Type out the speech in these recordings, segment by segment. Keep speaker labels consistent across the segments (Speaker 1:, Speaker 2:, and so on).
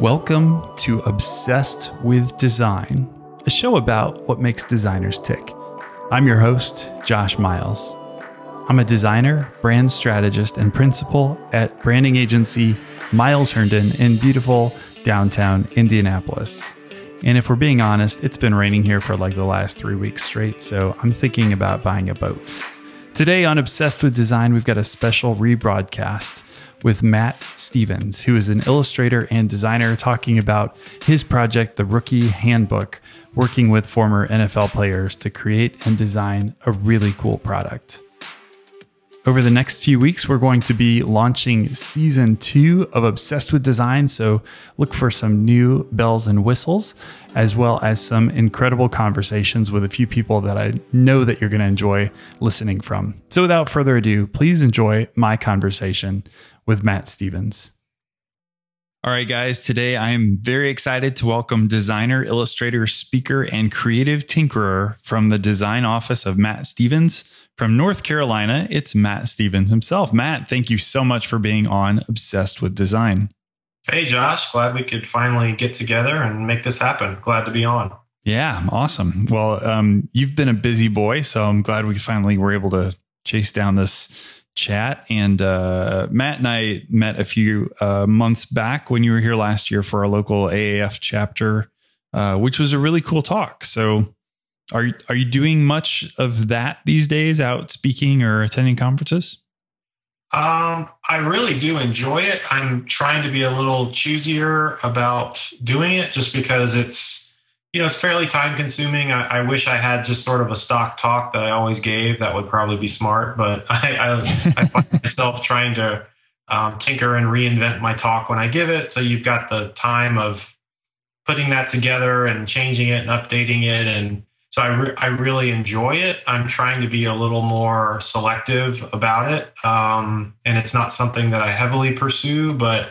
Speaker 1: Welcome to Obsessed with Design, a show about what makes designers tick. I'm your host, Josh Miles. I'm a designer, brand strategist, and principal at branding agency Miles Herndon in beautiful downtown Indianapolis. And if we're being honest, it's been raining here for like the last three weeks straight, so I'm thinking about buying a boat. Today on Obsessed with Design, we've got a special rebroadcast with Matt Stevens, who is an illustrator and designer, talking about his project, The Rookie Handbook, working with former NFL players to create and design a really cool product. Over the next few weeks, we're going to be launching season two of Obsessed with Design. So look for some new bells and whistles, as well as some incredible conversations with a few people that I know that you're going to enjoy listening from. So without further ado, please enjoy my conversation with Matt Stevens. All right, guys, today I am very excited to welcome designer, illustrator, speaker, and creative tinkerer from the design office of Matt Stevens. From North Carolina, it's Matt Stevens himself. Matt, thank you so much for being on Obsessed with Design.
Speaker 2: Hey, Josh. Glad we could finally get together and make this happen. Glad to be on.
Speaker 1: Yeah, awesome. Well, um, you've been a busy boy, so I'm glad we finally were able to chase down this chat. And uh, Matt and I met a few uh, months back when you were here last year for our local AAF chapter, uh, which was a really cool talk. So are you, are you doing much of that these days, out speaking or attending conferences?
Speaker 2: Um, I really do enjoy it. I'm trying to be a little choosier about doing it just because it's, you know, it's fairly time consuming. I, I, wish I had just sort of a stock talk that I always gave. That would probably be smart, but I, I, I find myself trying to um, tinker and reinvent my talk when I give it. So you've got the time of putting that together and changing it and updating it and so I, re- I really enjoy it. I'm trying to be a little more selective about it. Um, and it's not something that I heavily pursue, but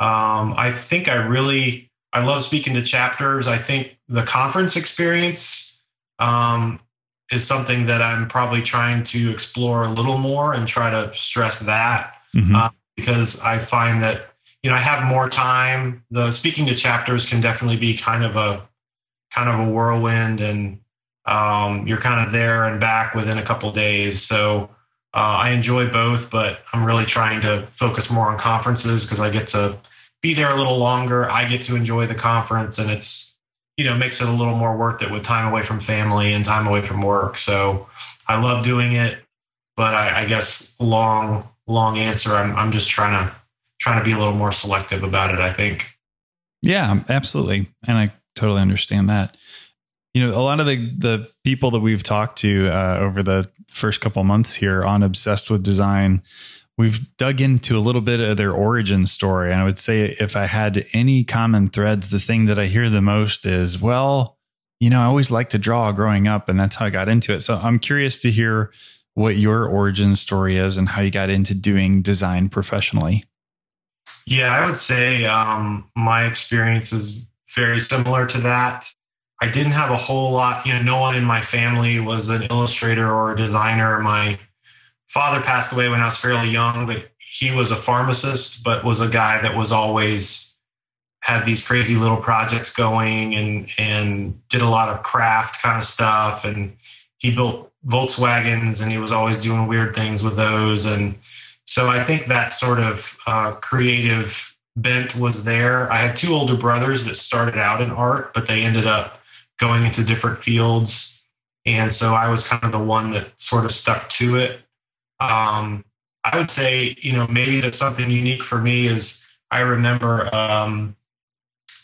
Speaker 2: um, I think I really, I love speaking to chapters. I think the conference experience um, is something that I'm probably trying to explore a little more and try to stress that mm-hmm. uh, because I find that, you know, I have more time. The speaking to chapters can definitely be kind of a kind of a whirlwind and um, you're kind of there and back within a couple days. So uh, I enjoy both, but I'm really trying to focus more on conferences because I get to be there a little longer. I get to enjoy the conference, and it's you know makes it a little more worth it with time away from family and time away from work. So I love doing it, but I, I guess long long answer. I'm I'm just trying to trying to be a little more selective about it. I think.
Speaker 1: Yeah, absolutely, and I totally understand that. You know, a lot of the the people that we've talked to uh, over the first couple months here on Obsessed with Design, we've dug into a little bit of their origin story. And I would say if I had any common threads, the thing that I hear the most is, well, you know, I always liked to draw growing up, and that's how I got into it. So I'm curious to hear what your origin story is and how you got into doing design professionally.
Speaker 2: Yeah, I would say um, my experience is very similar to that. I didn't have a whole lot, you know, no one in my family was an illustrator or a designer. My father passed away when I was fairly young, but he was a pharmacist, but was a guy that was always had these crazy little projects going and and did a lot of craft kind of stuff and he built Volkswagens and he was always doing weird things with those and so I think that sort of uh, creative bent was there. I had two older brothers that started out in art, but they ended up going into different fields. And so I was kind of the one that sort of stuck to it. Um, I would say, you know, maybe that's something unique for me is I remember um,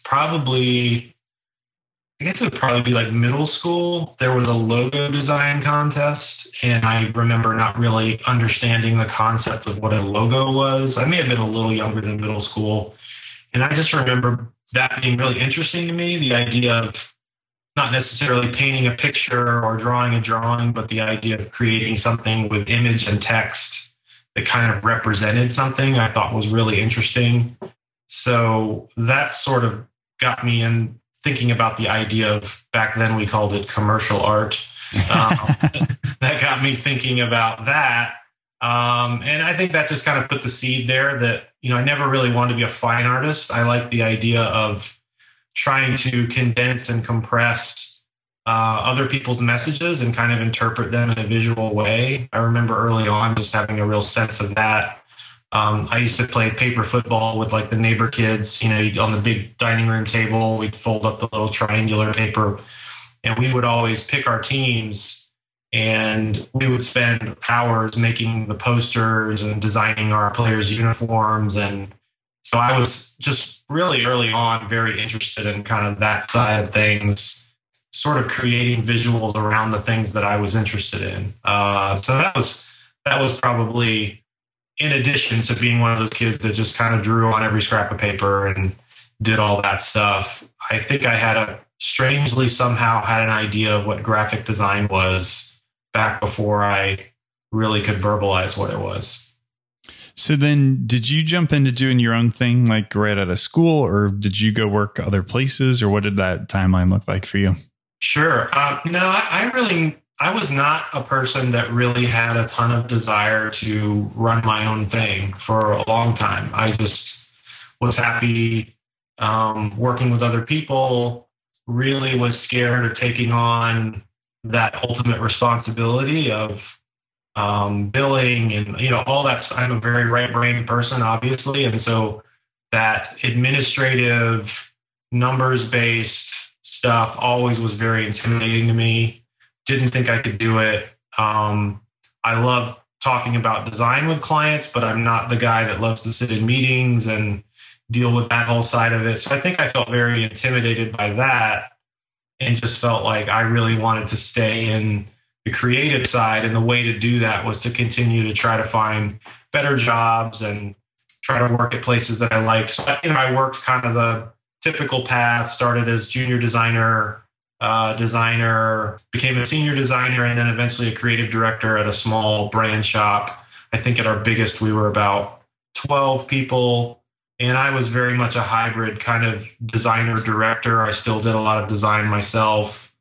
Speaker 2: probably I guess it would probably be like middle school. There was a logo design contest, and I remember not really understanding the concept of what a logo was. I may have been a little younger than middle school. And I just remember that being really interesting to me the idea of not necessarily painting a picture or drawing a drawing, but the idea of creating something with image and text that kind of represented something I thought was really interesting. So that sort of got me in thinking about the idea of back then we called it commercial art. Um, that got me thinking about that. Um, and I think that just kind of put the seed there that, you know, I never really wanted to be a fine artist. I like the idea of trying to condense and compress uh, other people's messages and kind of interpret them in a visual way. I remember early on just having a real sense of that. Um, I used to play paper football with like the neighbor kids, you know, on the big dining room table. We'd fold up the little triangular paper and we would always pick our teams and we would spend hours making the posters and designing our players' uniforms. And so I was just really early on very interested in kind of that side of things, sort of creating visuals around the things that I was interested in. Uh, so that was that was probably in addition to being one of those kids that just kind of drew on every scrap of paper and did all that stuff, I think I had a strangely somehow had an idea of what graphic design was back before I really could verbalize what it was.
Speaker 1: So then, did you jump into doing your own thing like right out of school, or did you go work other places, or what did that timeline look like for you?
Speaker 2: Sure. Uh, no, I, I really I was not a person that really had a ton of desire to run my own thing for a long time. I just was happy um, working with other people, really was scared of taking on that ultimate responsibility of um, billing and, you know, all that. I'm a very right brain person, obviously. And so that administrative, numbers based stuff always was very intimidating to me didn't think I could do it. Um, I love talking about design with clients, but I'm not the guy that loves to sit in meetings and deal with that whole side of it. So I think I felt very intimidated by that and just felt like I really wanted to stay in the creative side. And the way to do that was to continue to try to find better jobs and try to work at places that I liked. So, you know, I worked kind of the typical path, started as junior designer uh, designer, became a senior designer, and then eventually a creative director at a small brand shop. I think at our biggest, we were about 12 people. And I was very much a hybrid kind of designer director. I still did a lot of design myself.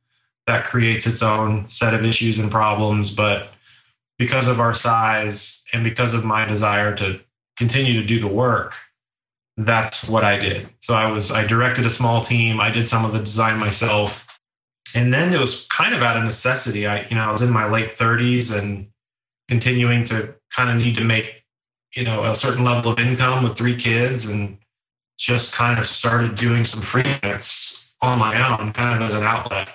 Speaker 2: That creates its own set of issues and problems. But because of our size and because of my desire to continue to do the work, that's what I did. So I was I directed a small team. I did some of the design myself and then it was kind of out of necessity. I, you know, I was in my late 30s and continuing to kind of need to make, you know, a certain level of income with three kids and just kind of started doing some freelance on my own, kind of as an outlet.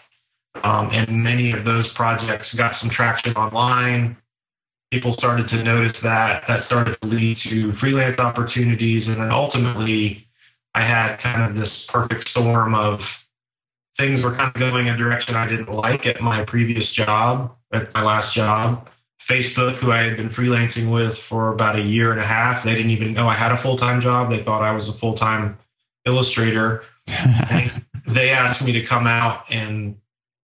Speaker 2: Um, and many of those projects got some traction online. People started to notice that. That started to lead to freelance opportunities. And then ultimately, I had kind of this perfect storm of things were kind of going in a direction I didn't like at my previous job, at my last job. Facebook, who I had been freelancing with for about a year and a half, they didn't even know I had a full time job. They thought I was a full time illustrator. they asked me to come out and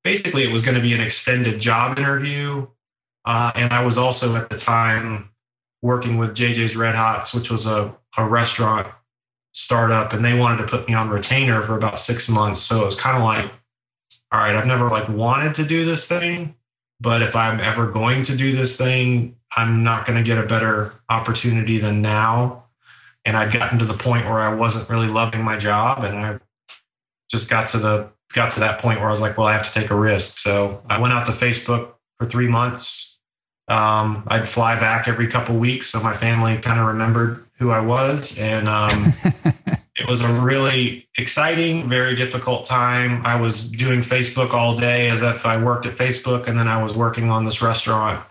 Speaker 2: basically it was going to be an extended job interview. Uh, and I was also at the time working with JJ's Red Hots, which was a, a restaurant startup and they wanted to put me on retainer for about six months. So it was kind of like, all right, I've never like wanted to do this thing, but if I'm ever going to do this thing, I'm not going to get a better opportunity than now. And I'd gotten to the point where I wasn't really loving my job and I just got to the got to that point where I was like, well, I have to take a risk. So I went out to Facebook for three months. Um, I'd fly back every couple weeks, so my family kind of remembered who I was. And um, it was a really exciting, very difficult time. I was doing Facebook all day as if I worked at Facebook, and then I was working on this restaurant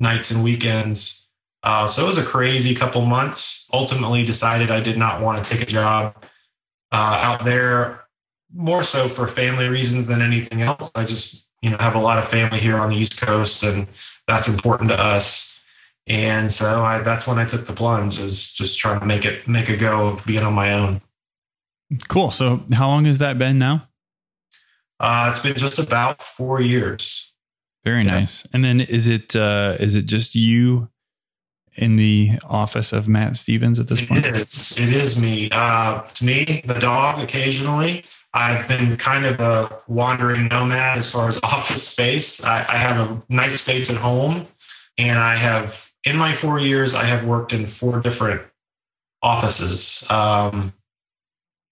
Speaker 2: nights and weekends. Uh, so it was a crazy couple months. Ultimately, decided I did not want to take a job uh, out there, more so for family reasons than anything else. I just, you know, have a lot of family here on the East Coast, and that's important to us. And so I, that's when I took the plunge is just trying to make it, make a go of being on my own.
Speaker 1: Cool. So how long has that been now?
Speaker 2: Uh, it's been just about four years.
Speaker 1: Very yeah. nice. And then is it, uh, is it just you in the office of Matt Stevens at this point?
Speaker 2: It is. It is me. Uh, it's me, the dog occasionally. I've been kind of a wandering nomad as far as office space. I, I have a nice space at home and I have in my four years, I have worked in four different offices. Um,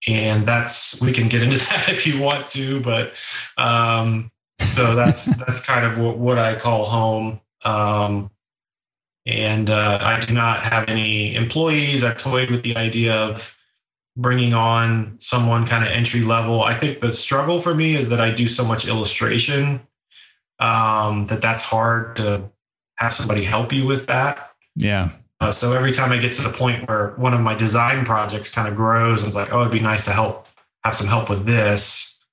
Speaker 2: and that's we can get into that if you want to, but um, so that's that's kind of what, what I call home. Um, and uh, I do not have any employees. I've toyed with the idea of bringing on someone kind of entry level. I think the struggle for me is that I do so much illustration um, that that's hard to have somebody help you with that.
Speaker 1: Yeah.
Speaker 2: Uh, so every time I get to the point where one of my design projects kind of grows and it's like, oh, it'd be nice to help have some help with this,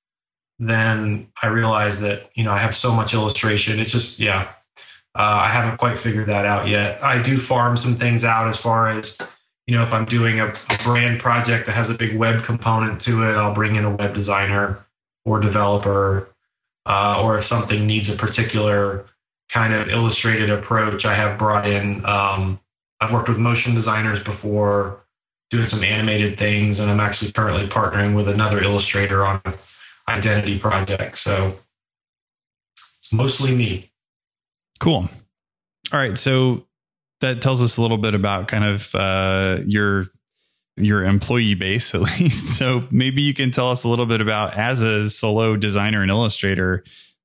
Speaker 2: then I realize that you know I have so much illustration. It's just yeah, uh, I haven't quite figured that out yet. I do farm some things out as far as you know if I'm doing a, a brand project that has a big web component to it, I'll bring in a web designer or developer, uh, or if something needs a particular kind of illustrated approach, I have brought in um, I've worked with motion designers before, doing some animated things, and I'm actually currently partnering with another illustrator on an identity project. So it's mostly me.
Speaker 1: Cool. All right. So that tells us a little bit about kind of uh, your your employee base at least. So maybe you can tell us a little bit about as a solo designer and illustrator,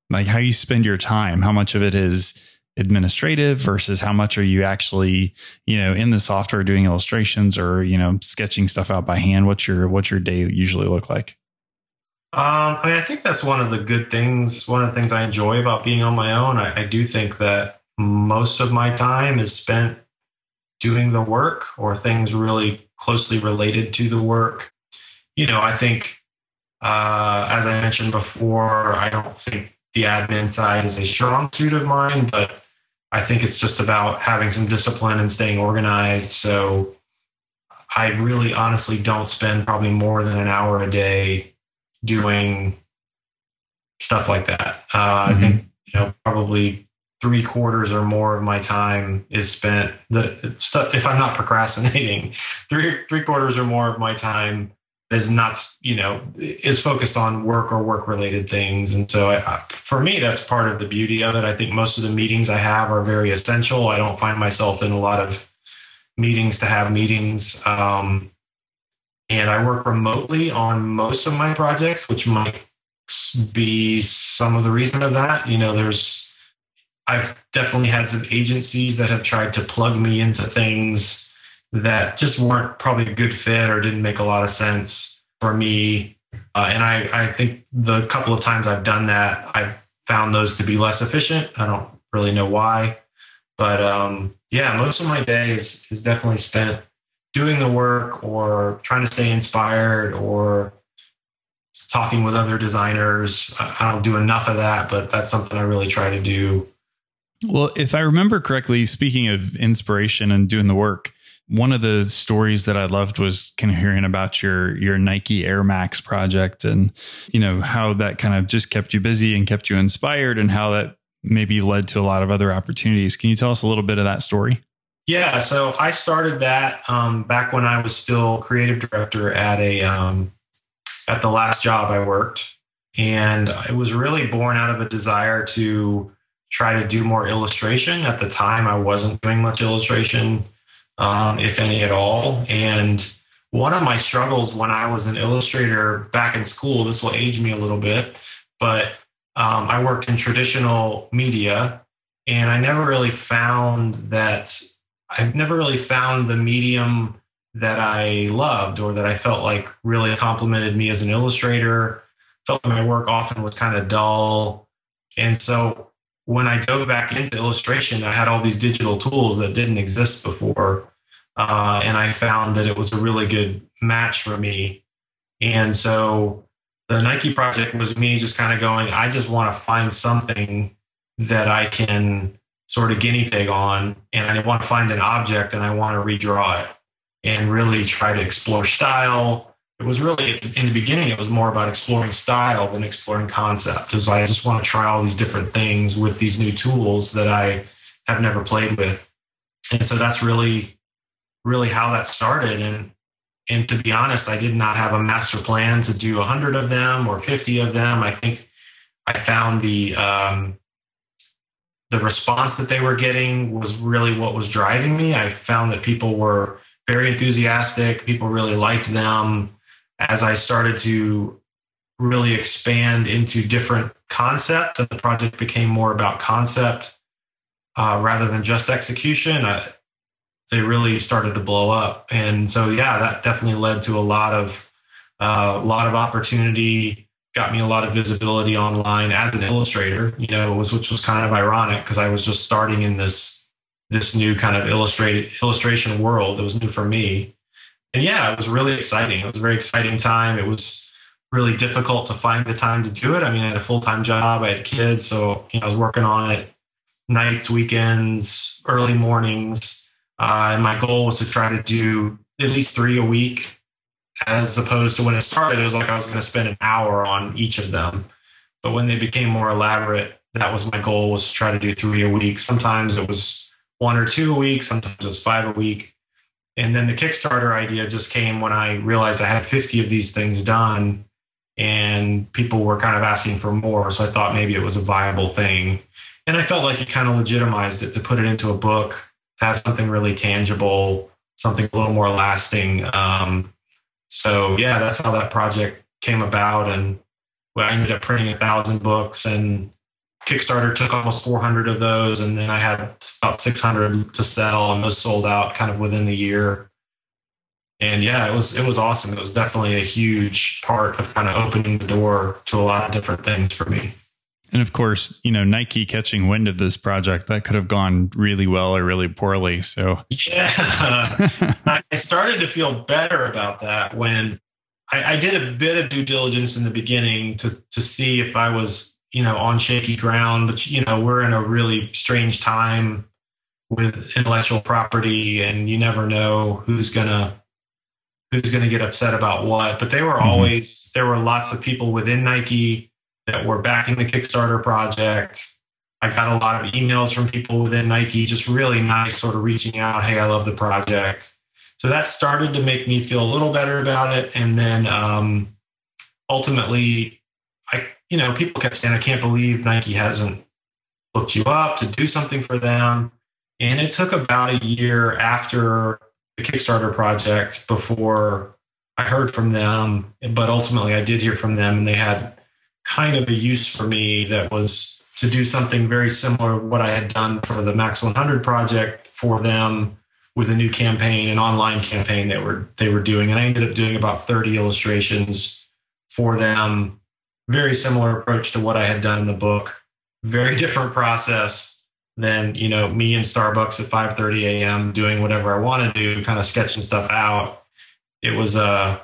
Speaker 1: like how you spend your time, how much of it is administrative versus how much are you actually you know in the software doing illustrations or you know sketching stuff out by hand what's your what's your day usually look like
Speaker 2: um, i mean i think that's one of the good things one of the things i enjoy about being on my own I, I do think that most of my time is spent doing the work or things really closely related to the work you know i think uh, as i mentioned before i don't think the admin side is a strong suit of mine but I think it's just about having some discipline and staying organized. So I really honestly don't spend probably more than an hour a day doing stuff like that. Uh, mm-hmm. I think, you know, probably three quarters or more of my time is spent the stuff if I'm not procrastinating, three three quarters or more of my time is not you know is focused on work or work related things and so I, for me that's part of the beauty of it i think most of the meetings i have are very essential i don't find myself in a lot of meetings to have meetings um, and i work remotely on most of my projects which might be some of the reason of that you know there's i've definitely had some agencies that have tried to plug me into things that just weren't probably a good fit or didn't make a lot of sense for me. Uh, and I, I think the couple of times I've done that, I've found those to be less efficient. I don't really know why. But um, yeah, most of my day is, is definitely spent doing the work or trying to stay inspired or talking with other designers. I don't do enough of that, but that's something I really try to do.
Speaker 1: Well, if I remember correctly, speaking of inspiration and doing the work, one of the stories that I loved was kind of hearing about your your Nike Air Max project and you know how that kind of just kept you busy and kept you inspired and how that maybe led to a lot of other opportunities. Can you tell us a little bit of that story?
Speaker 2: Yeah, so I started that um, back when I was still creative director at a um, at the last job I worked, and it was really born out of a desire to try to do more illustration. At the time, I wasn't doing much illustration um, if any at all. And one of my struggles when I was an illustrator back in school, this will age me a little bit, but um, I worked in traditional media and I never really found that, I've never really found the medium that I loved or that I felt like really complimented me as an illustrator. Felt like my work often was kind of dull. And so when I dove back into illustration, I had all these digital tools that didn't exist before. Uh, and I found that it was a really good match for me. And so the Nike project was me just kind of going, I just want to find something that I can sort of guinea pig on. And I want to find an object and I want to redraw it and really try to explore style, it was really in the beginning it was more about exploring style than exploring concept because i just want to try all these different things with these new tools that i have never played with and so that's really really how that started and and to be honest i did not have a master plan to do 100 of them or 50 of them i think i found the um, the response that they were getting was really what was driving me. I found that people were very enthusiastic, people really liked them. As I started to really expand into different concept, and the project became more about concept uh, rather than just execution, I, they really started to blow up. And so, yeah, that definitely led to a lot of uh, a lot of opportunity got me a lot of visibility online as an illustrator, you know, was, which was kind of ironic because I was just starting in this this new kind of illustrated illustration world. It was new for me. And yeah, it was really exciting. It was a very exciting time. It was really difficult to find the time to do it. I mean, I had a full-time job, I had kids, so you know, I was working on it nights, weekends, early mornings. Uh, and my goal was to try to do at least three a week as opposed to when it started, it was like I was going to spend an hour on each of them. But when they became more elaborate, that was my goal was to try to do three a week. Sometimes it was one or two a week, sometimes it was five a week. And then the Kickstarter idea just came when I realized I had 50 of these things done and people were kind of asking for more. So I thought maybe it was a viable thing. And I felt like it kind of legitimized it to put it into a book, to have something really tangible, something a little more lasting. Um, so yeah, that's how that project came about. And I ended up printing a thousand books and Kickstarter took almost 400 of those. And then I had about 600 to sell and those sold out kind of within the year. And yeah, it was, it was awesome. It was definitely a huge part of kind of opening the door to a lot of different things for me.
Speaker 1: And of course, you know, Nike catching wind of this project, that could have gone really well or really poorly. So,
Speaker 2: yeah, I started to feel better about that when I, I, did a bit of due diligence in the beginning to, to see if I was, you know, on shaky ground. But, you know, we're in a really strange time with intellectual property and you never know who's going to who's going to get upset about what but they were mm-hmm. always there were lots of people within nike that were backing the Kickstarter project. I got a lot of emails from people within Nike, just really nice, sort of reaching out, hey, I love the project. So that started to make me feel a little better about it. And then um, ultimately, I, you know, people kept saying, I can't believe Nike hasn't looked you up to do something for them. And it took about a year after the Kickstarter project before I heard from them. But ultimately, I did hear from them, and they had kind of a use for me that was to do something very similar to what I had done for the Max 100 project for them with a new campaign, an online campaign that were they were doing, and I ended up doing about 30 illustrations for them. Very similar approach to what I had done in the book. Very different process than you know me in Starbucks at 5:30 a.m. doing whatever I want to do, kind of sketching stuff out. It was a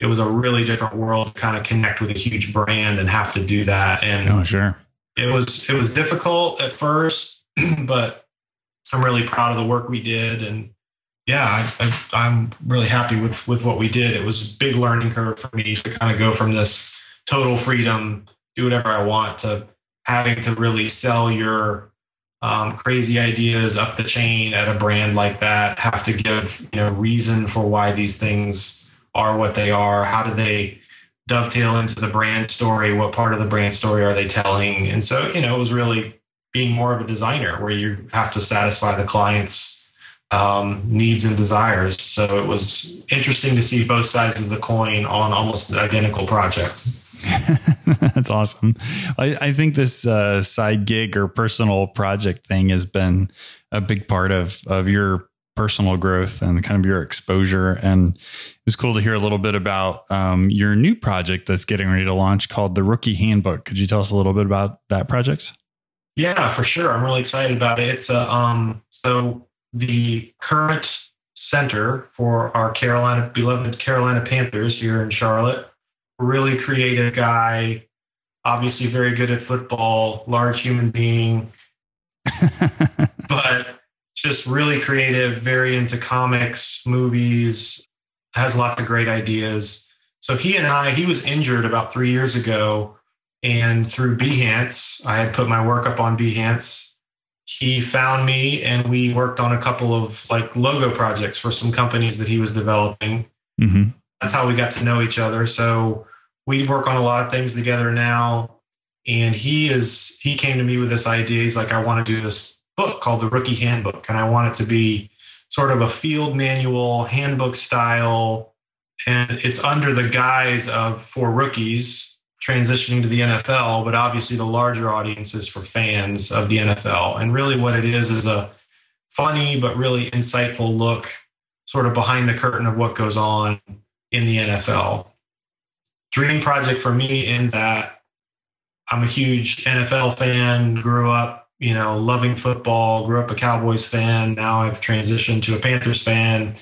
Speaker 2: it was a really different world to kind of connect with a huge brand and have to do that. And
Speaker 1: oh, sure.
Speaker 2: It was it was difficult at first, but I'm really proud of the work we did. And yeah, I, am really happy with with what we did. It was a big learning curve for me to kind of go from this total freedom, do whatever I want, to having to really sell your um, crazy ideas up the chain at a brand like that. Have to give you know reason for why these things are what they are? How do they dovetail into the brand story? What part of the brand story are they telling? And so, you know, it was really being more of a designer where you have to satisfy the client's um, needs and desires. So it was interesting to see both sides of the coin on almost identical projects.
Speaker 1: That's awesome. I, I think this uh, side gig or personal project thing has been a big part of of your personal growth and kind of your exposure. And it was cool to hear a little bit about um, your new project that's getting ready to launch called the Rookie Handbook. Could you tell us a little bit about that project?
Speaker 2: Yeah, for sure. I'm really excited about it. It's a, um, so the current center for our Carolina beloved Carolina Panthers here in Charlotte. Really creative guy, obviously very good at football, large human being. but just really creative, very into comics, movies, has lots of great ideas. So he and I, he was injured about three years ago. And through Behance, I had put my work up on Behance. He found me and we worked on a couple of like logo projects for some companies that he was developing. Mm-hmm. That's how we got to know each other. So we work on a lot of things together now. and he is he came to me with this idea. He's like, I want to do this book called the Rookie Handbook, and I want it to be sort of a field manual handbook style, and it's under the guise of for rookies transitioning to the NFL, but obviously the larger audience is for fans of the NFL. And really, what it is is a funny but really insightful look, sort of behind the curtain of what goes on in the NFL. Dream project for me in that I'm a huge NFL fan, grew up, you know, loving football, grew up a Cowboys fan. Now I've transitioned to a Panthers fan.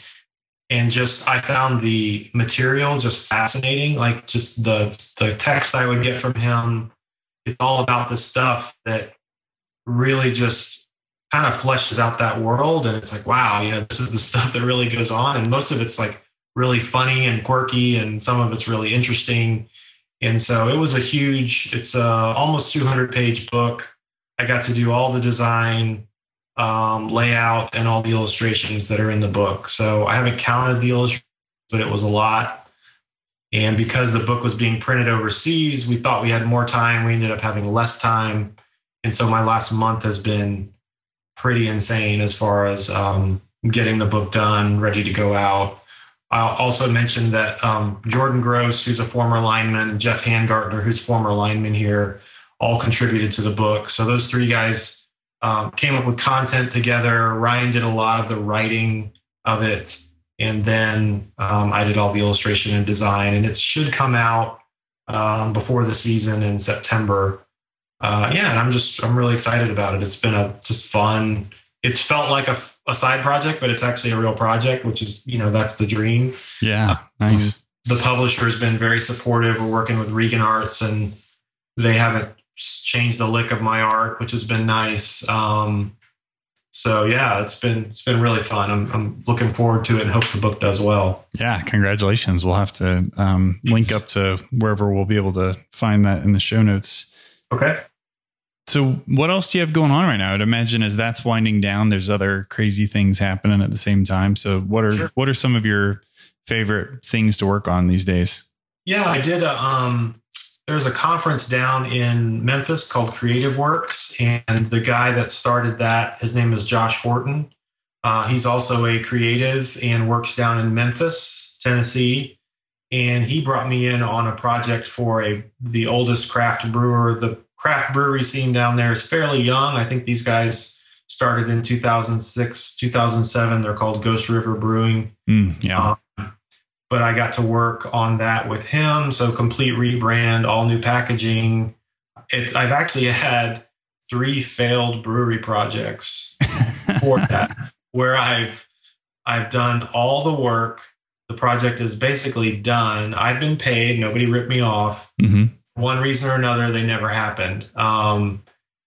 Speaker 2: And just I found the material just fascinating. Like just the the text I would get from him. It's all about the stuff that really just kind of fleshes out that world. And it's like, wow, you know, this is the stuff that really goes on. And most of it's like really funny and quirky, and some of it's really interesting. And so it was a huge, it's a almost 200 page book. I got to do all the design, um, layout, and all the illustrations that are in the book. So I haven't counted the illustrations, but it was a lot. And because the book was being printed overseas, we thought we had more time. We ended up having less time. And so my last month has been pretty insane as far as um, getting the book done, ready to go out. I'll also mention that um, Jordan Gross, who's a former lineman, Jeff Hangartner, who's former lineman here, all contributed to the book. So those three guys um, came up with content together. Ryan did a lot of the writing of it, and then um, I did all the illustration and design. And it should come out um, before the season in September. Uh, yeah, and I'm just I'm really excited about it. It's been a just fun. It's felt like a a side project, but it's actually a real project, which is, you know, that's the dream.
Speaker 1: Yeah. Nice.
Speaker 2: The publisher has been very supportive. We're working with Regan Arts and they haven't changed the lick of my art, which has been nice. Um, so yeah, it's been it's been really fun. I'm I'm looking forward to it and hope the book does well.
Speaker 1: Yeah, congratulations. We'll have to um, link up to wherever we'll be able to find that in the show notes.
Speaker 2: Okay.
Speaker 1: So, what else do you have going on right now? I'd imagine as that's winding down, there's other crazy things happening at the same time. So, what are sure. what are some of your favorite things to work on these days?
Speaker 2: Yeah, I did. A, um, there's a conference down in Memphis called Creative Works, and the guy that started that, his name is Josh Horton. Uh, he's also a creative and works down in Memphis, Tennessee. And he brought me in on a project for a the oldest craft brewer, the craft brewery scene down there is fairly young. I think these guys started in 2006, 2007. They're called Ghost River Brewing.
Speaker 1: Mm, yeah. Um,
Speaker 2: but I got to work on that with him. So complete rebrand, all new packaging. It, I've actually had three failed brewery projects for that, where I've I've done all the work. The project is basically done. I've been paid. Nobody ripped me off.
Speaker 1: Mm-hmm
Speaker 2: one reason or another, they never happened. Um,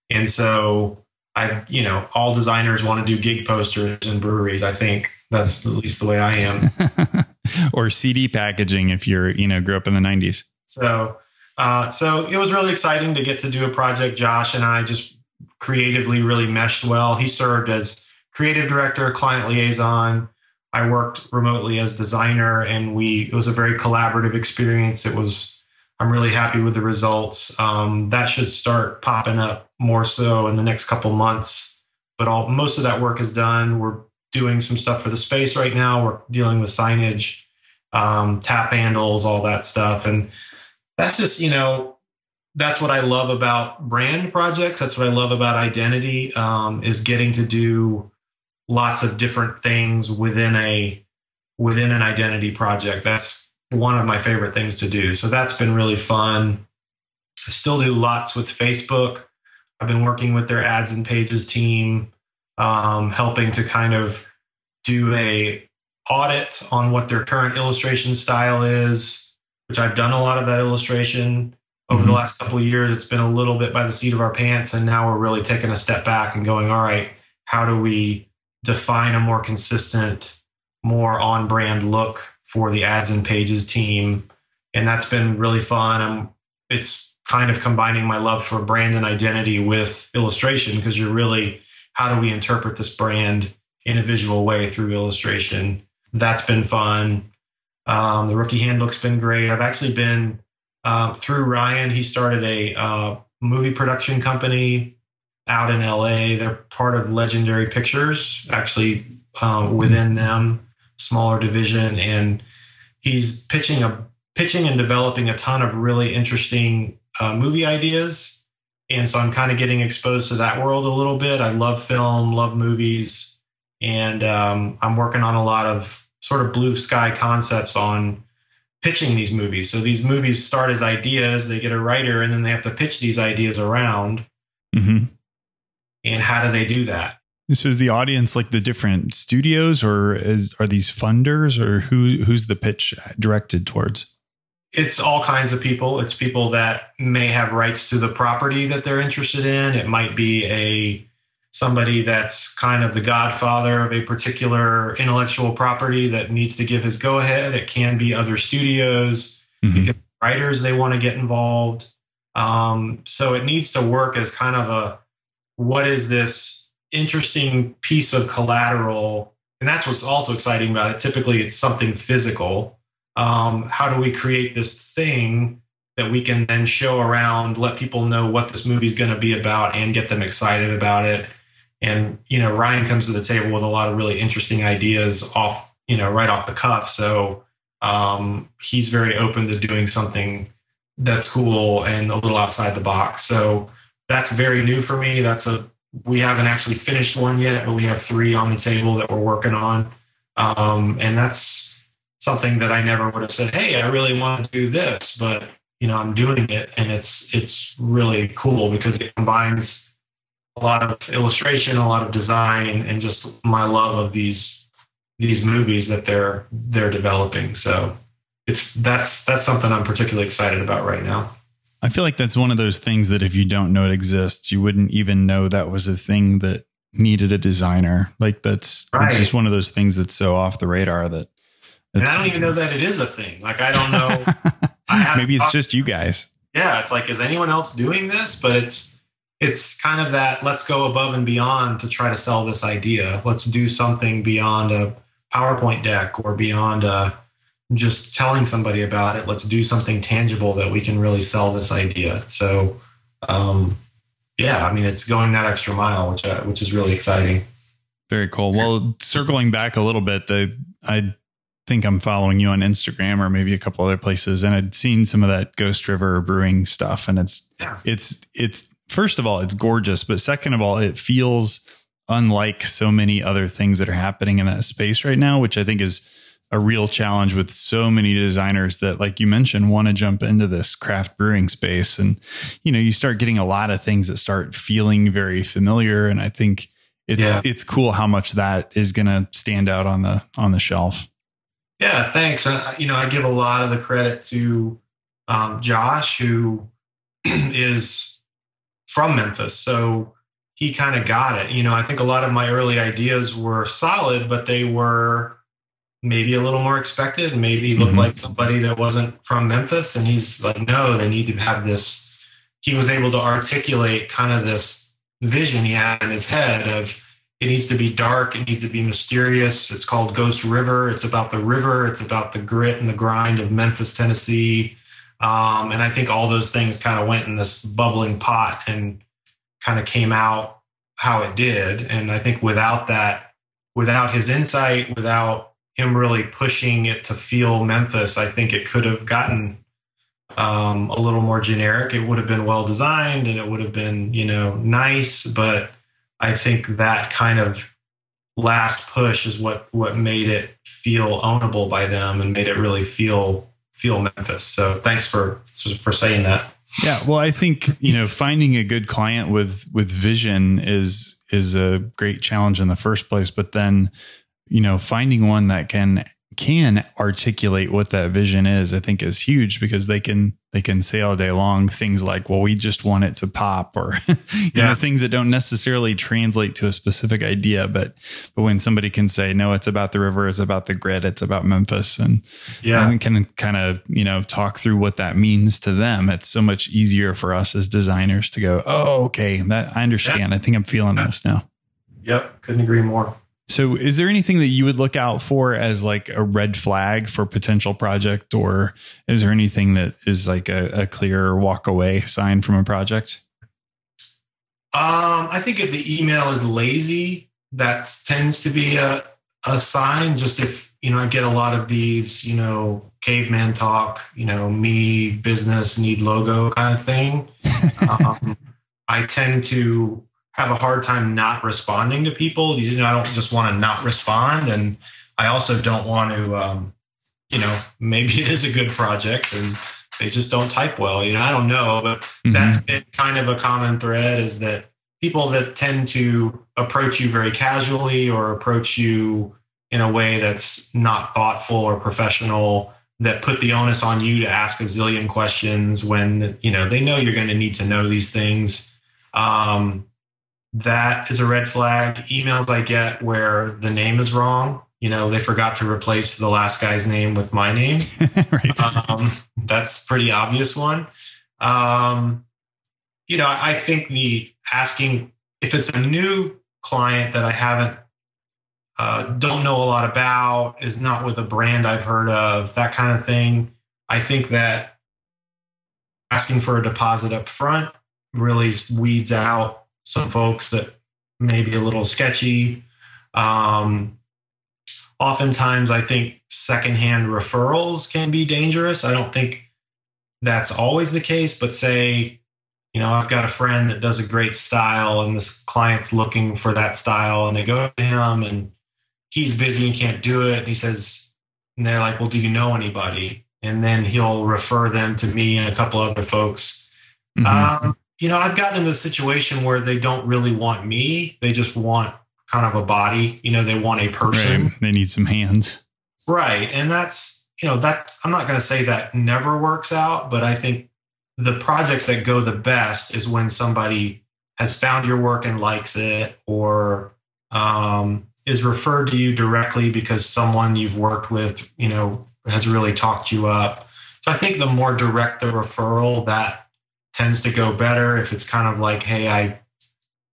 Speaker 2: and so I've, you know, all designers want to do gig posters in breweries. I think that's at least the way I am.
Speaker 1: or CD packaging if you're, you know, grew up in the 90s.
Speaker 2: So, uh, so it was really exciting to get to do a project. Josh and I just creatively really meshed well. He served as creative director, client liaison. I worked remotely as designer, and we it was a very collaborative experience. It was I'm really happy with the results. Um, that should start popping up more so in the next couple months. But all most of that work is done. We're doing some stuff for the space right now. We're dealing with signage, um, tap handles, all that stuff, and that's just you know that's what I love about brand projects. That's what I love about identity um, is getting to do lots of different things within a within an identity project. That's one of my favorite things to do. So that's been really fun. I still do lots with Facebook. I've been working with their ads and pages team, um, helping to kind of do a audit on what their current illustration style is, which I've done a lot of that illustration over mm-hmm. the last couple of years. It's been a little bit by the seat of our pants, and now we're really taking a step back and going, all right, how do we define a more consistent, more on brand look for the ads and pages team. And that's been really fun. I'm, it's kind of combining my love for brand and identity with illustration because you're really, how do we interpret this brand in a visual way through illustration? That's been fun. Um, the rookie handbook's been great. I've actually been uh, through Ryan. He started a uh, movie production company out in LA. They're part of Legendary Pictures, actually uh, within them, smaller division, and he's pitching a pitching and developing a ton of really interesting uh, movie ideas. And so I'm kind of getting exposed to that world a little bit. I love film, love movies, and um, I'm working on a lot of sort of blue sky concepts on pitching these movies. So these movies start as ideas, they get a writer, and then they have to pitch these ideas around. Mm-hmm. And how do they do that?
Speaker 1: So is the audience like the different studios, or is are these funders, or who who's the pitch directed towards?
Speaker 2: It's all kinds of people. It's people that may have rights to the property that they're interested in. It might be a somebody that's kind of the godfather of a particular intellectual property that needs to give his go ahead. It can be other studios, mm-hmm. writers they want to get involved. Um, so it needs to work as kind of a what is this interesting piece of collateral? And that's what's also exciting about it. Typically, it's something physical. Um, how do we create this thing that we can then show around, let people know what this movie is going to be about, and get them excited about it? And, you know, Ryan comes to the table with a lot of really interesting ideas off, you know, right off the cuff. So um, he's very open to doing something that's cool and a little outside the box. So that's very new for me. That's a, we haven't actually finished one yet, but we have three on the table that we're working on. Um, and that's something that I never would have said, Hey, I really want to do this, but you know, I'm doing it and it's, it's really cool because it combines lot of illustration, a lot of design, and just my love of these these movies that they're they're developing. So it's that's that's something I'm particularly excited about right now.
Speaker 1: I feel like that's one of those things that if you don't know it exists, you wouldn't even know that was a thing that needed a designer. Like that's, right. just one of those things that's so off the radar that.
Speaker 2: And I don't even know that it is a thing. Like I don't know.
Speaker 1: Maybe it's just you guys.
Speaker 2: Yeah, it's like is anyone else doing this? But it's it's kind of that let's go above and beyond to try to sell this idea. Let's do something beyond a PowerPoint deck or beyond a, uh, just telling somebody about it. Let's do something tangible that we can really sell this idea. So, um, yeah, I mean, it's going that extra mile, which uh, which is really exciting.
Speaker 1: Very cool. Well, circling back a little bit, the I think I'm following you on Instagram or maybe a couple other places, and I'd seen some of that Ghost River Brewing stuff, and it's yeah. it's it's first of all, it's gorgeous, but second of all, it feels unlike so many other things that are happening in that space right now, which I think is a real challenge with so many designers that like you mentioned want to jump into this craft brewing space. And you know you start getting a lot of things that start feeling very familiar and i think it's yeah. it's cool how much that is going to stand out on the on the shelf.
Speaker 2: Yeah thanks. You know i give a lot of the credit to um, josh who is from Memphis. So he kind of got it. You know, I think a lot of my early ideas were solid, but they were maybe a little more expected, maybe looked mm-hmm. like somebody that wasn't from Memphis. And he's like, no, they need to have this. He was able to articulate kind of this vision he had in his head of it needs to be dark, it needs to be mysterious. It's called Ghost River. It's about the river, it's about the grit and the grind of Memphis, Tennessee. Um, and I think all those things kind of went in this bubbling pot and kind of came out how it did. And I think without that, without his insight, without him really pushing it to feel Memphis, I think it could have gotten um, a little more generic. It would have been well designed and it would have been, you know, nice. But I think that kind of last push is what what made it feel ownable by them and made it really feel feel Memphis. So thanks for for saying that.
Speaker 1: Yeah, well, I think you know finding a good client with with vision is is a great challenge in the first place, but then you know finding one that can can articulate what that vision is, I think is huge because they can they can say all day long things like, "Well, we just want it to pop," or you yeah. know things that don't necessarily translate to a specific idea. But but when somebody can say, "No, it's about the river, it's about the grid, it's about Memphis," and yeah, and can kind of you know talk through what that means to them, it's so much easier for us as designers to go, "Oh, okay, that I understand. Yeah. I think I'm feeling this now."
Speaker 2: Yep, couldn't agree more.
Speaker 1: So, is there anything that you would look out for as like a red flag for potential project, or is there anything that is like a, a clear walk away sign from a project?
Speaker 2: Um, I think if the email is lazy, that tends to be a, a sign. Just if, you know, I get a lot of these, you know, caveman talk, you know, me, business, need logo kind of thing. um, I tend to have a hard time not responding to people. You know, I don't just want to not respond. And I also don't want to, um, you know, maybe it is a good project and they just don't type well. You know, I don't know, but mm-hmm. that's been kind of a common thread is that people that tend to approach you very casually or approach you in a way that's not thoughtful or professional that put the onus on you to ask a zillion questions when you know they know you're going to need to know these things um, that is a red flag. Emails i get where the name is wrong you know they forgot to replace the last guy's name with my name. Right. um, that's pretty obvious one. Um, you know i think the asking if it's a new client that i haven't uh, don't know a lot about is not with a brand i've heard of that kind of thing i think that asking for a deposit up front really weeds out some folks that may be a little sketchy um, oftentimes I think secondhand referrals can be dangerous. I don't think that's always the case, but say, you know, I've got a friend that does a great style and this client's looking for that style and they go to him and he's busy and can't do it. And he says, and they're like, well, do you know anybody? And then he'll refer them to me and a couple other folks. Mm-hmm. Um, you know, I've gotten in the situation where they don't really want me. They just want kind of a body. You know, they want a person.
Speaker 1: Right. They need some hands.
Speaker 2: Right. And that's, you know, that's, I'm not going to say that never works out, but I think the projects that go the best is when somebody has found your work and likes it or um, is referred to you directly because someone you've worked with, you know, has really talked you up. So I think the more direct the referral, that tends to go better. If it's kind of like, hey, I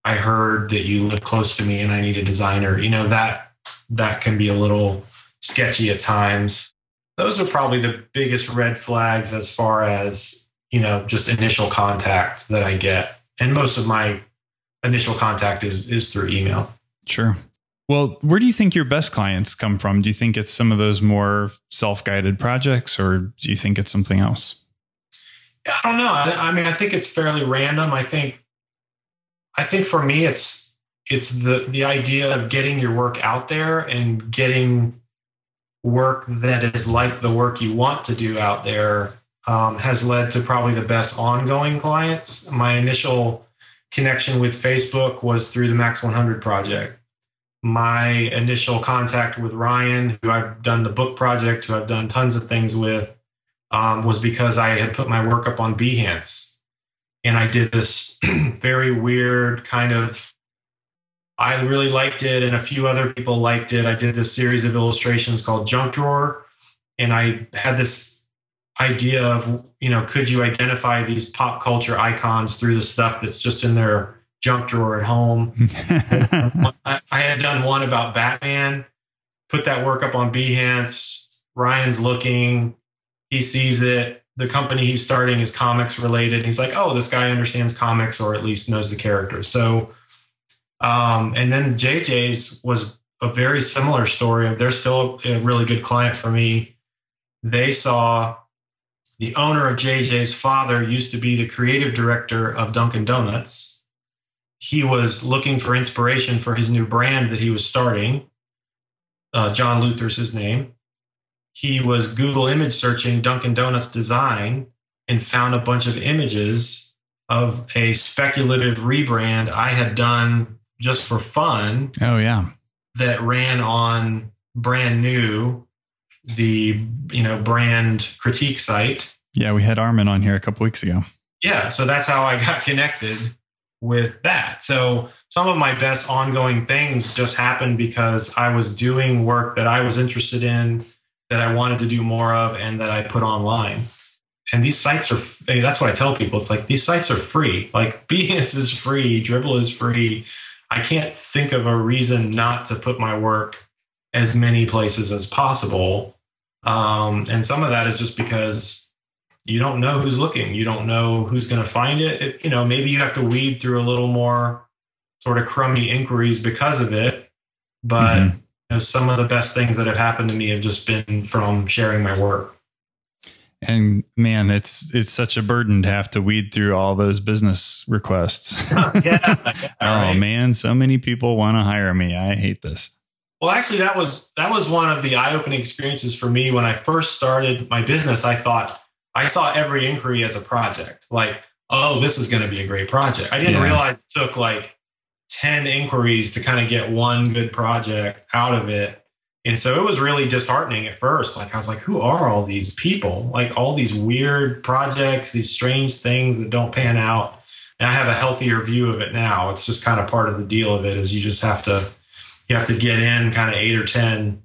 Speaker 2: I heard that you live close to me and I need a designer. You know, that that can be a little sketchy at times. Those are probably the biggest red flags as far as, you know, just initial contact that I get. And most of my initial contact is is through email.
Speaker 1: Sure. Well, where do you think your best clients come from? Do you think it's some of those more self-guided projects or do you think it's something else?
Speaker 2: I don't know. I, I mean, I think it's fairly random. I think I think for me, it's it's the the idea of getting your work out there and getting work that is like the work you want to do out there um, has led to probably the best ongoing clients. My initial connection with Facebook was through the Max 100 project. My initial contact with Ryan, who I've done the book project, who I've done tons of things with, um, was because I had put my work up on Behance and I did this very weird kind of. I really liked it, and a few other people liked it. I did this series of illustrations called Junk Drawer, and I had this idea of, you know, could you identify these pop culture icons through the stuff that's just in their junk drawer at home? I, I had done one about Batman, put that work up on Behance. Ryan's looking, he sees it, the company he's starting is comics related. He's like, oh, this guy understands comics or at least knows the characters. So, um, and then JJ's was a very similar story. They're still a really good client for me. They saw the owner of JJ's father used to be the creative director of Dunkin' Donuts. He was looking for inspiration for his new brand that he was starting. Uh, John Luther's his name he was Google image searching Dunkin' Donuts design and found a bunch of images of a speculative rebrand I had done just for fun.
Speaker 1: Oh, yeah.
Speaker 2: That ran on brand new, the you know brand critique site.
Speaker 1: Yeah, we had Armin on here a couple weeks ago.
Speaker 2: Yeah, so that's how I got connected with that. So some of my best ongoing things just happened because I was doing work that I was interested in that I wanted to do more of and that I put online. And these sites are, that's what I tell people. It's like these sites are free. Like Behance is free, Dribbble is free. I can't think of a reason not to put my work as many places as possible. Um, and some of that is just because you don't know who's looking. You don't know who's going to find it. it. You know, maybe you have to weed through a little more sort of crummy inquiries because of it. But mm-hmm. Know, some of the best things that have happened to me have just been from sharing my work.
Speaker 1: And man, it's it's such a burden to have to weed through all those business requests. yeah, yeah, oh right. man, so many people want to hire me. I hate this.
Speaker 2: Well, actually, that was that was one of the eye-opening experiences for me when I first started my business. I thought I saw every inquiry as a project. Like, oh, this is going to be a great project. I didn't yeah. realize it took like ten inquiries to kind of get one good project out of it. And so it was really disheartening at first. Like I was like, who are all these people? Like all these weird projects, these strange things that don't pan out. And I have a healthier view of it now. It's just kind of part of the deal of it is you just have to you have to get in kind of eight or ten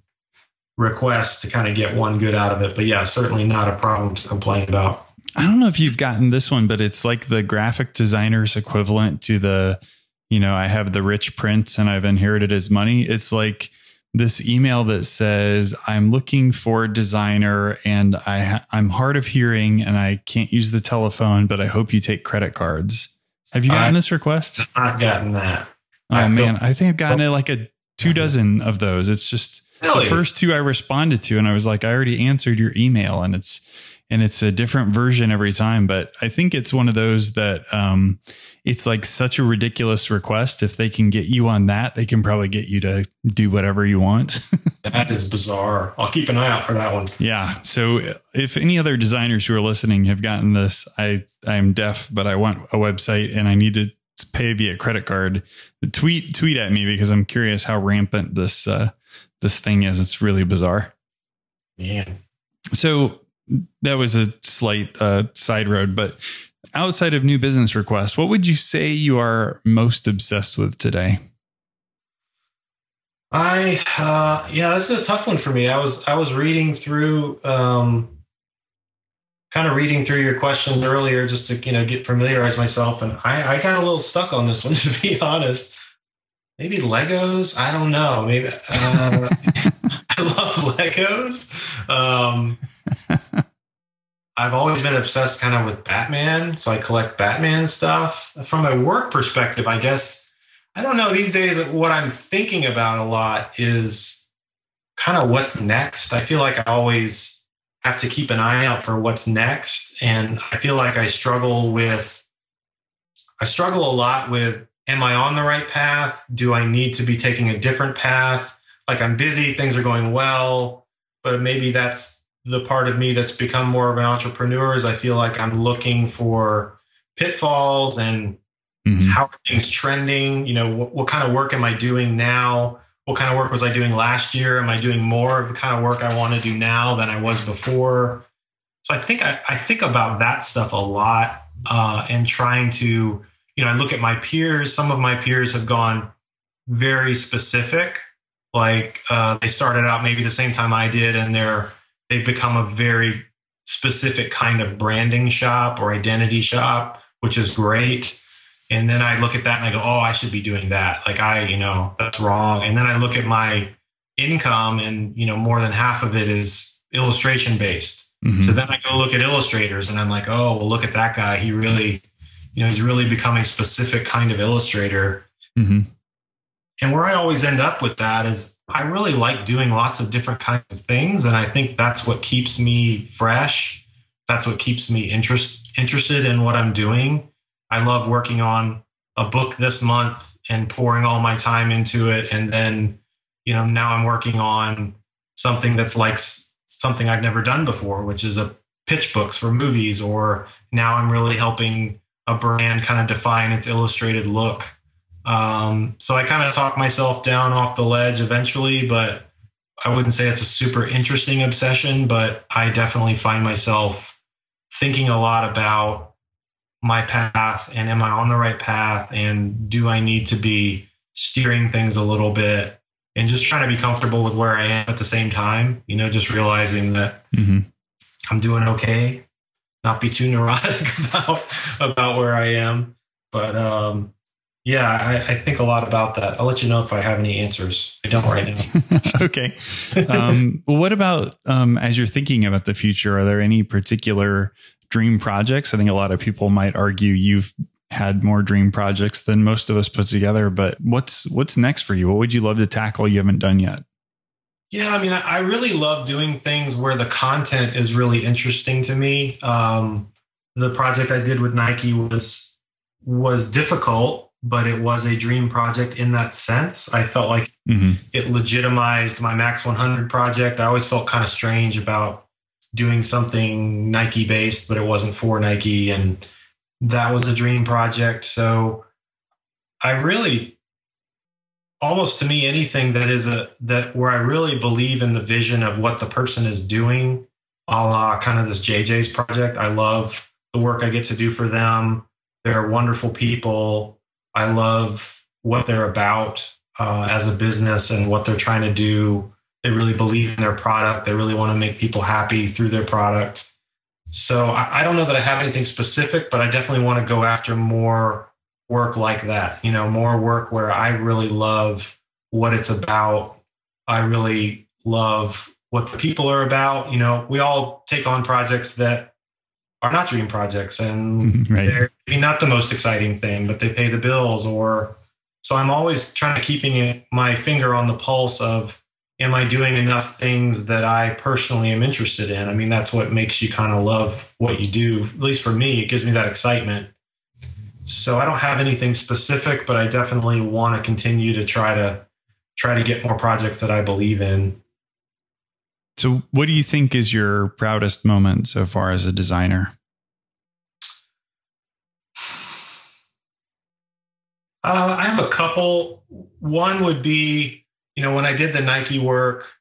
Speaker 2: requests to kind of get one good out of it. But yeah, certainly not a problem to complain about.
Speaker 1: I don't know if you've gotten this one, but it's like the graphic designer's equivalent to the, you know, I have the rich prince and I've inherited his money. It's like this email that says, I'm looking for a designer and I ha- I'm hard of hearing and I can't use the telephone, but I hope you take credit cards. Have you gotten I, this request?
Speaker 2: I've gotten that.
Speaker 1: Oh I man, I think I've gotten it like a two dozen of those. It's just really? the first two I responded to and I was like, I already answered your email and it's and it's a different version every time. But I think it's one of those that um, it's like such a ridiculous request. If they can get you on that, they can probably get you to do whatever you want.
Speaker 2: that is bizarre. I'll keep an eye out for that one.
Speaker 1: Yeah. So if any other designers who are listening have gotten this, I I'm deaf, but I want a website and I need to pay via credit card. Tweet tweet at me because I'm curious how rampant this uh, this thing is. It's really bizarre.
Speaker 2: Man.
Speaker 1: So that was a slight uh, side road, but outside of new business requests, what would you say you are most obsessed with today?
Speaker 2: I uh, yeah, this is a tough one for me. I was I was reading through um, kind of reading through your questions earlier just to you know get familiarize myself, and I, I got a little stuck on this one to be honest. Maybe Legos. I don't know. Maybe uh, I love Legos. Um, I've always been obsessed kind of with Batman, so I collect Batman stuff. From a work perspective, I guess I don't know these days. What I'm thinking about a lot is kind of what's next. I feel like I always have to keep an eye out for what's next, and I feel like I struggle with. I struggle a lot with am I on the right path? Do I need to be taking a different path? Like I'm busy, things are going well, but maybe that's the part of me that's become more of an entrepreneur is I feel like I'm looking for pitfalls and mm-hmm. how are things trending? You know, what, what kind of work am I doing now? What kind of work was I doing last year? Am I doing more of the kind of work I want to do now than I was before? So I think I, I think about that stuff a lot uh, and trying to you know, I look at my peers, some of my peers have gone very specific. Like uh, they started out maybe the same time I did, and they're they've become a very specific kind of branding shop or identity shop, which is great. And then I look at that and I go, oh, I should be doing that. Like I, you know, that's wrong. And then I look at my income, and you know, more than half of it is illustration based. Mm-hmm. So then I go look at illustrators, and I'm like, oh, well, look at that guy. He really you know, he's really become a specific kind of illustrator. Mm-hmm. And where I always end up with that is I really like doing lots of different kinds of things. And I think that's what keeps me fresh. That's what keeps me interest, interested in what I'm doing. I love working on a book this month and pouring all my time into it. And then, you know, now I'm working on something that's like something I've never done before, which is a pitch books for movies, or now I'm really helping a brand kind of define its illustrated look. Um, so I kind of talk myself down off the ledge eventually, but I wouldn't say it's a super interesting obsession, but I definitely find myself thinking a lot about my path and am I on the right path and do I need to be steering things a little bit and just trying to be comfortable with where I am at the same time, you know, just realizing that mm-hmm. I'm doing okay not be too neurotic about about where I am. But um, yeah, I, I, think a lot about that. I'll let you know if I have any answers. I don't right now.
Speaker 1: okay. Um, what about um, as you're thinking about the future? Are there any particular dream projects. I think a lot of people might argue you've had more dream projects than most of us put together. But what's what's next for you? What would you love to tackle you haven't done yet?
Speaker 2: Yeah, I mean, I really love doing things where the content is really interesting to me. Um, the project I did with Nike was was difficult, but it was a dream project in that sense. I felt like mm-hmm. it legitimized my Max 100 project. I always felt kind of strange about doing something Nike based, but it wasn't for Nike, and that was a dream project. So I really almost to me anything that is a that where I really believe in the vision of what the person is doing, a la kind of this JJ's project. I love the work I get to do for them. They're wonderful people. I love what they're about uh, as a business and what they're trying to do. They really believe in their product. They really want to make people happy through their product. So I, I don't know that I have anything specific, but I definitely want to go after more work like that, you know, more work where I really love what it's about. I really love what the people are about. You know, we all take on projects that are not dream projects and right. they're not the most exciting thing, but they pay the bills or so I'm always trying to keeping my finger on the pulse of am I doing enough things that I personally am interested in? I mean, that's what makes you kind of love what you do. At least for me, it gives me that excitement so I don't have anything specific, but I definitely want to continue to try to try to get more projects that I believe in.
Speaker 1: So, what do you think is your proudest moment so far as a designer?
Speaker 2: Uh, I have a couple. One would be, you know, when I did the Nike work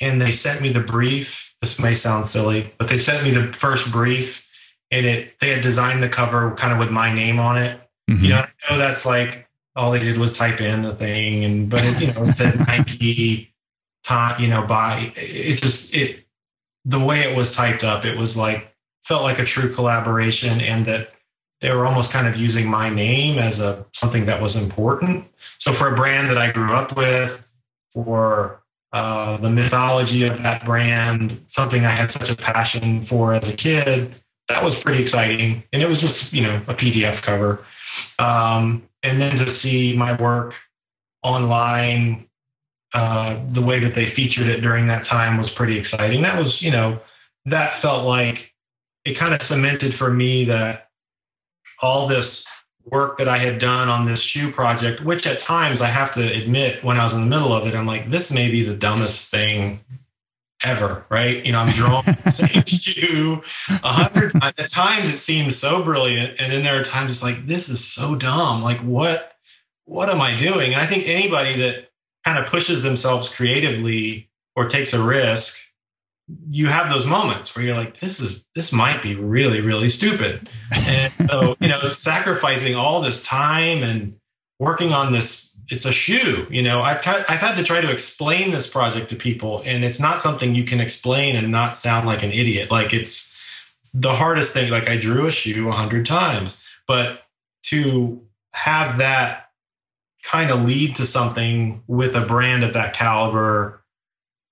Speaker 2: and they sent me the brief. This may sound silly, but they sent me the first brief and it they had designed the cover kind of with my name on it. Mm-hmm. You know, I know that's like all they did was type in the thing, and but it, you know, it said Nike, time, you know, by it just it the way it was typed up, it was like felt like a true collaboration, and that they were almost kind of using my name as a something that was important. So for a brand that I grew up with, for uh, the mythology of that brand, something I had such a passion for as a kid that was pretty exciting. And it was just, you know, a PDF cover. Um, and then to see my work online, uh, the way that they featured it during that time was pretty exciting. That was, you know, that felt like it kind of cemented for me that all this work that I had done on this shoe project, which at times I have to admit, when I was in the middle of it, I'm like, this may be the dumbest thing ever, right? You know, I'm drawing the same shoe a hundred times. At times it seems so brilliant. And then there are times it's like, this is so dumb. Like what what am I doing? And I think anybody that kind of pushes themselves creatively or takes a risk, you have those moments where you're like, this is this might be really, really stupid. And so, you know, sacrificing all this time and working on this it's a shoe. You know, I've tried, I've had to try to explain this project to people, and it's not something you can explain and not sound like an idiot. Like it's the hardest thing. Like I drew a shoe a hundred times, but to have that kind of lead to something with a brand of that caliber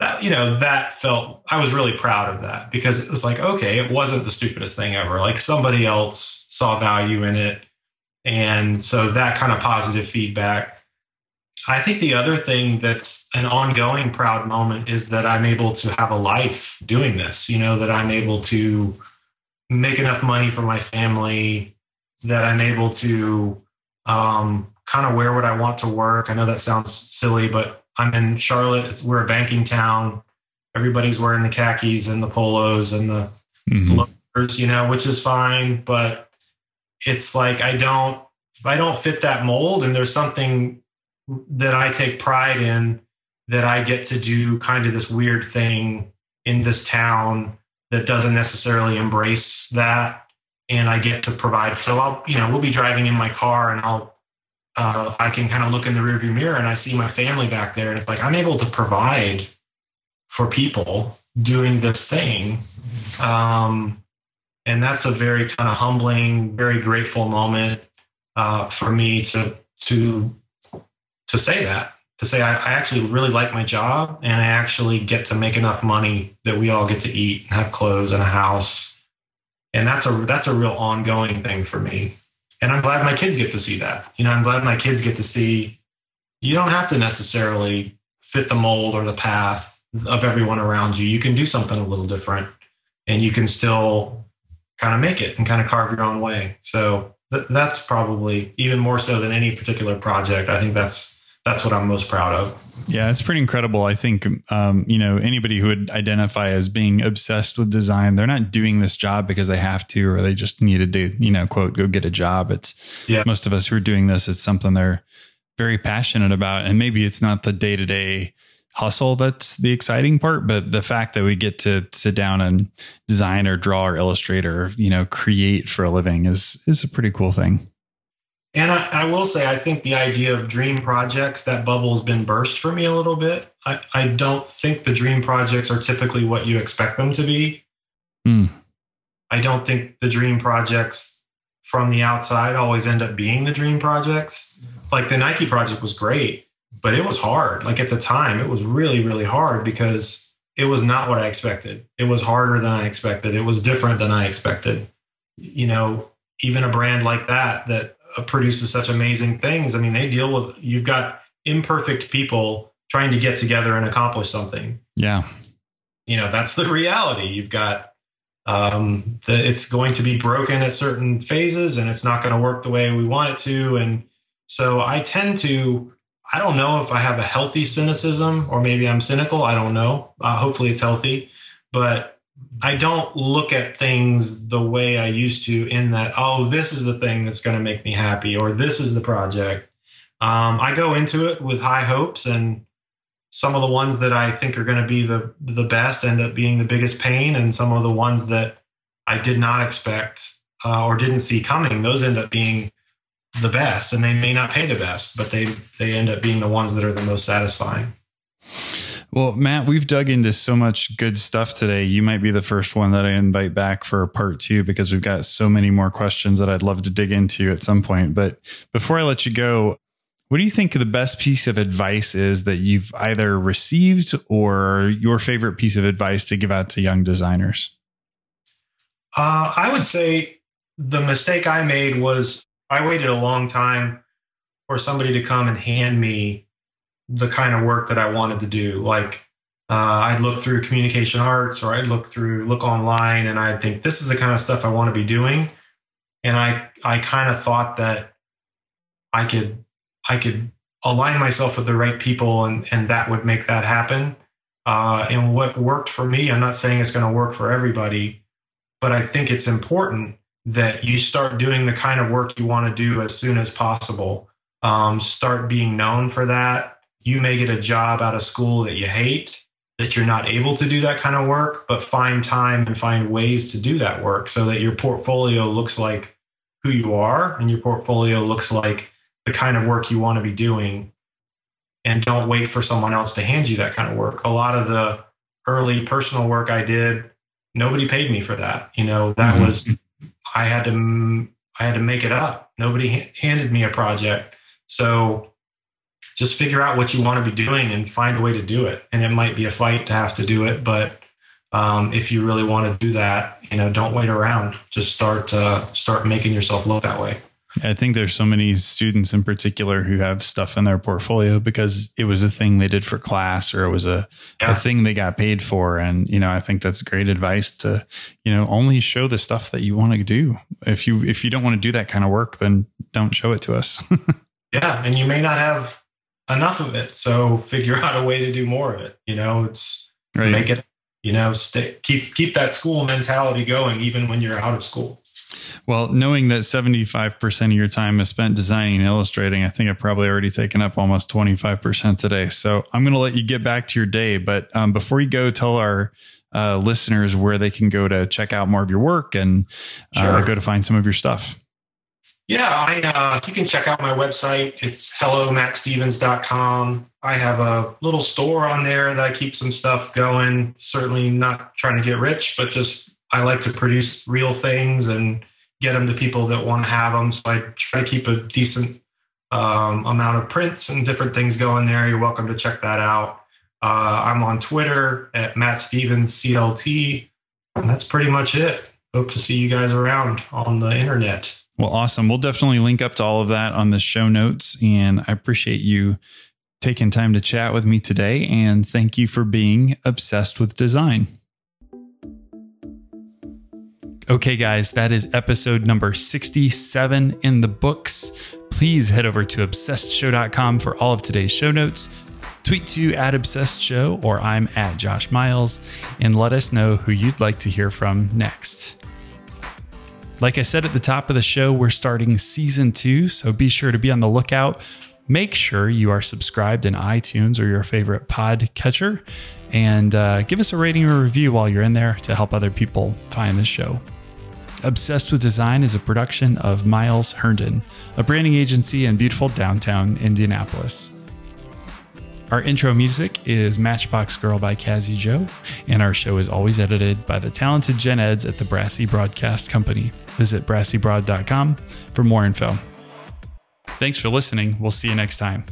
Speaker 2: that you know that felt i was really proud of that because it was like okay it wasn't the stupidest thing ever. Like somebody else saw value in it. And so that kind of positive feedback. I think the other thing that's an ongoing proud moment is that I'm able to have a life doing this, you know, that I'm able to make enough money for my family, that I'm able to um, kind of wear what I want to work. I know that sounds silly, but I'm in Charlotte. It's, we're a banking town. Everybody's wearing the khakis and the polos and the mm-hmm. loafers, you know, which is fine. But it's like I don't, if I don't fit that mold and there's something that I take pride in that I get to do kind of this weird thing in this town that doesn't necessarily embrace that. And I get to provide. So I'll, you know, we'll be driving in my car and I'll, uh, I can kind of look in the rearview mirror and I see my family back there. And it's like, I'm able to provide for people doing this thing. Um, and that's a very kind of humbling, very grateful moment uh, for me to, to to say that to say I, I, actually really like my job and I actually get to make enough money that we all get to eat and have clothes and a house and that's a that's a real ongoing thing for me. And I'm glad my kids get to see that. You know, I'm glad my kids get to see you don't have to necessarily fit the mold or the path of everyone around you. You can do something a little different, and you can still kind of make it and kind of carve your own way. So th- that's probably even more so than any particular project. I think that's that's what I'm most proud of.
Speaker 1: Yeah, it's pretty incredible. I think um, you know anybody who would identify as being obsessed with design, they're not doing this job because they have to or they just need to do you know quote go get a job. It's yeah. most of us who are doing this. It's something they're very passionate about, and maybe it's not the day to day hustle that's the exciting part but the fact that we get to sit down and design or draw or illustrate or you know create for a living is is a pretty cool thing
Speaker 2: and I, I, will say i think the idea of dream projects that bubble has been burst for me a little bit i, I don't think the dream projects are typically what you expect them to be mm. i don't think the dream projects from the outside always end up being the dream projects like the nike project was great but it was hard. Like at the time, it was really, really hard because it was not what I expected. It was harder than I expected. It was different than I expected. You know, even a brand like that that produces such amazing things. I mean, they deal with you've got imperfect people trying to get together and accomplish something.
Speaker 1: Yeah.
Speaker 2: You know, that's the reality. You've got um the, it's going to be broken at certain phases and it's not going to work the way we want it to and so I tend to I don't know if I have a healthy cynicism or maybe I'm cynical. I don't know. Uh, hopefully it's healthy, but I don't look at things the way I used to in that, oh, this is the thing that's going to make me happy or this is the project. Um, I go into it with high hopes and some of the ones that I think are going to be the, the best end up being the biggest pain. And some of the ones that I did not expect uh, or didn't see coming, those end up being the best and they may not pay the best but they they end up being the ones that are the most satisfying
Speaker 1: well matt we've dug into so much good stuff today. You might be the first one that i invite back for part two because we've got so many more questions that i'd love to dig into at some point. But before i let you go what do you think the best piece of advice is that you've either received or your favorite piece of advice to give out to young designers?
Speaker 2: Uh, i would say the mistake i made was I waited a long time for somebody to come and hand me the kind of work that I wanted to do. Like uh, I'd look through communication arts or I'd look through look online and I'd think this is the kind of stuff I want to be doing. And I I kind of thought that I could I could align myself with the right people and and that would make that happen. Uh, and what worked for me, I'm not saying it's going to work for everybody, but I think it's important that you start doing the kind of work you want to do as soon as possible. Um, start being known for that. You may get a job out of school that you hate, that you're not able to do that kind of work, but find time and find ways to do that work so that your portfolio looks like who you are and your portfolio looks like the kind of work you want to be doing. And don't wait for someone else to hand you that kind of work. A lot of the early personal work I did, nobody paid me for that. You know, that mm-hmm. was I had to I had to make it up. Nobody handed me a project. So just figure out what you want to be doing and find a way to do it. And it might be a fight to have to do it, but um, if you really want to do that, you know, don't wait around. Just start uh, start making yourself look that way.
Speaker 1: I think there's so many students in particular who have stuff in their portfolio because it was a thing they did for class or it was a, yeah. a thing they got paid for. And, you know, I think that's great advice to, you know, only show the stuff that you want to do. If you, if you don't want to do that kind of work, then don't show it to us.
Speaker 2: yeah. And you may not have enough of it. So figure out a way to do more of it. You know, it's right. make it, you know, stay, keep, keep that school mentality going, even when you're out of school.
Speaker 1: Well, knowing that 75% of your time is spent designing and illustrating, I think I've probably already taken up almost 25% today. So I'm going to let you get back to your day. But um, before you go, tell our uh, listeners where they can go to check out more of your work and uh, sure. go to find some of your stuff.
Speaker 2: Yeah, I, uh, you can check out my website. It's hellomattstevens.com. I have a little store on there that I keep some stuff going. Certainly not trying to get rich, but just I like to produce real things and get them to people that want to have them. So I try to keep a decent um, amount of prints and different things going there. You're welcome to check that out. Uh, I'm on Twitter at Matt Stevens CLT. And that's pretty much it. hope to see you guys around on the internet.
Speaker 1: Well, awesome. We'll definitely link up to all of that on the show notes. And I appreciate you taking time to chat with me today. And thank you for being obsessed with design. Okay, guys, that is episode number 67 in the books. Please head over to obsessedshow.com for all of today's show notes. Tweet to at Obsessed Show or I'm at Josh Miles and let us know who you'd like to hear from next. Like I said at the top of the show, we're starting season two, so be sure to be on the lookout. Make sure you are subscribed in iTunes or your favorite pod catcher and uh, give us a rating or review while you're in there to help other people find the show. Obsessed with Design is a production of Miles Herndon, a branding agency in beautiful downtown Indianapolis. Our intro music is Matchbox Girl by Cassie Joe, and our show is always edited by the talented Jen Edds at the Brassy Broadcast Company. Visit brassybroad.com for more info. Thanks for listening. We'll see you next time.